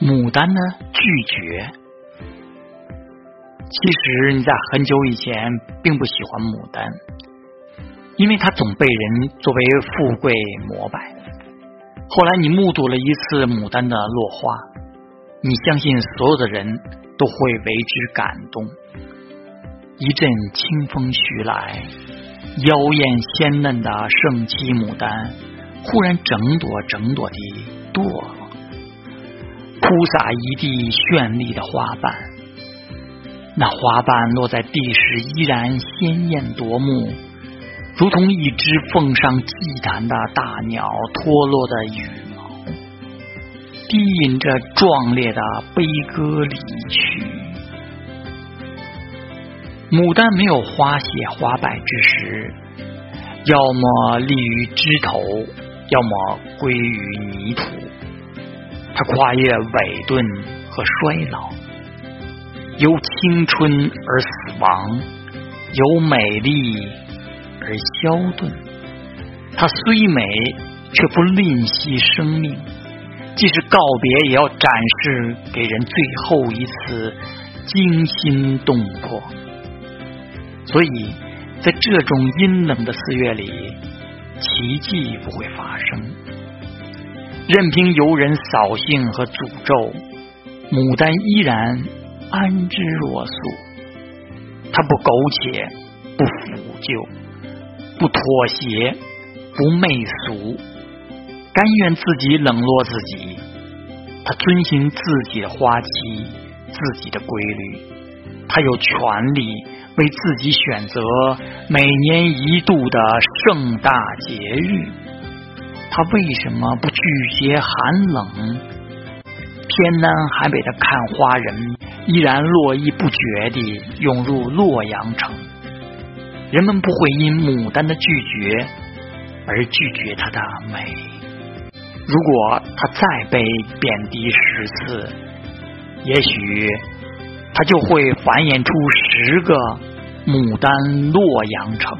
牡丹呢拒绝。其实你在很久以前并不喜欢牡丹，因为它总被人作为富贵膜拜。后来你目睹了一次牡丹的落花，你相信所有的人都会为之感动。一阵清风徐来，妖艳鲜嫩的盛期牡丹忽然整朵整朵地堕落，铺洒一地绚丽的花瓣。那花瓣落在地时，依然鲜艳夺目。如同一只奉上祭坛的大鸟脱落的羽毛，低吟着壮烈的悲歌离去。牡丹没有花谢花败之时，要么立于枝头，要么归于泥土。它跨越萎顿和衰老，由青春而死亡，由美丽。而消遁，它虽美，却不吝惜生命。即使告别，也要展示给人最后一次惊心动魄。所以在这种阴冷的四月里，奇迹不会发生。任凭游人扫兴和诅咒，牡丹依然安之若素。它不苟且，不腐旧。不妥协，不媚俗，甘愿自己冷落自己。他遵循自己的花期，自己的规律。他有权利为自己选择每年一度的盛大节日。他为什么不拒绝寒冷？天南海北的看花人依然络绎不绝地涌入洛阳城。人们不会因牡丹的拒绝而拒绝它的美。如果它再被贬低十次，也许它就会繁衍出十个牡丹洛阳城。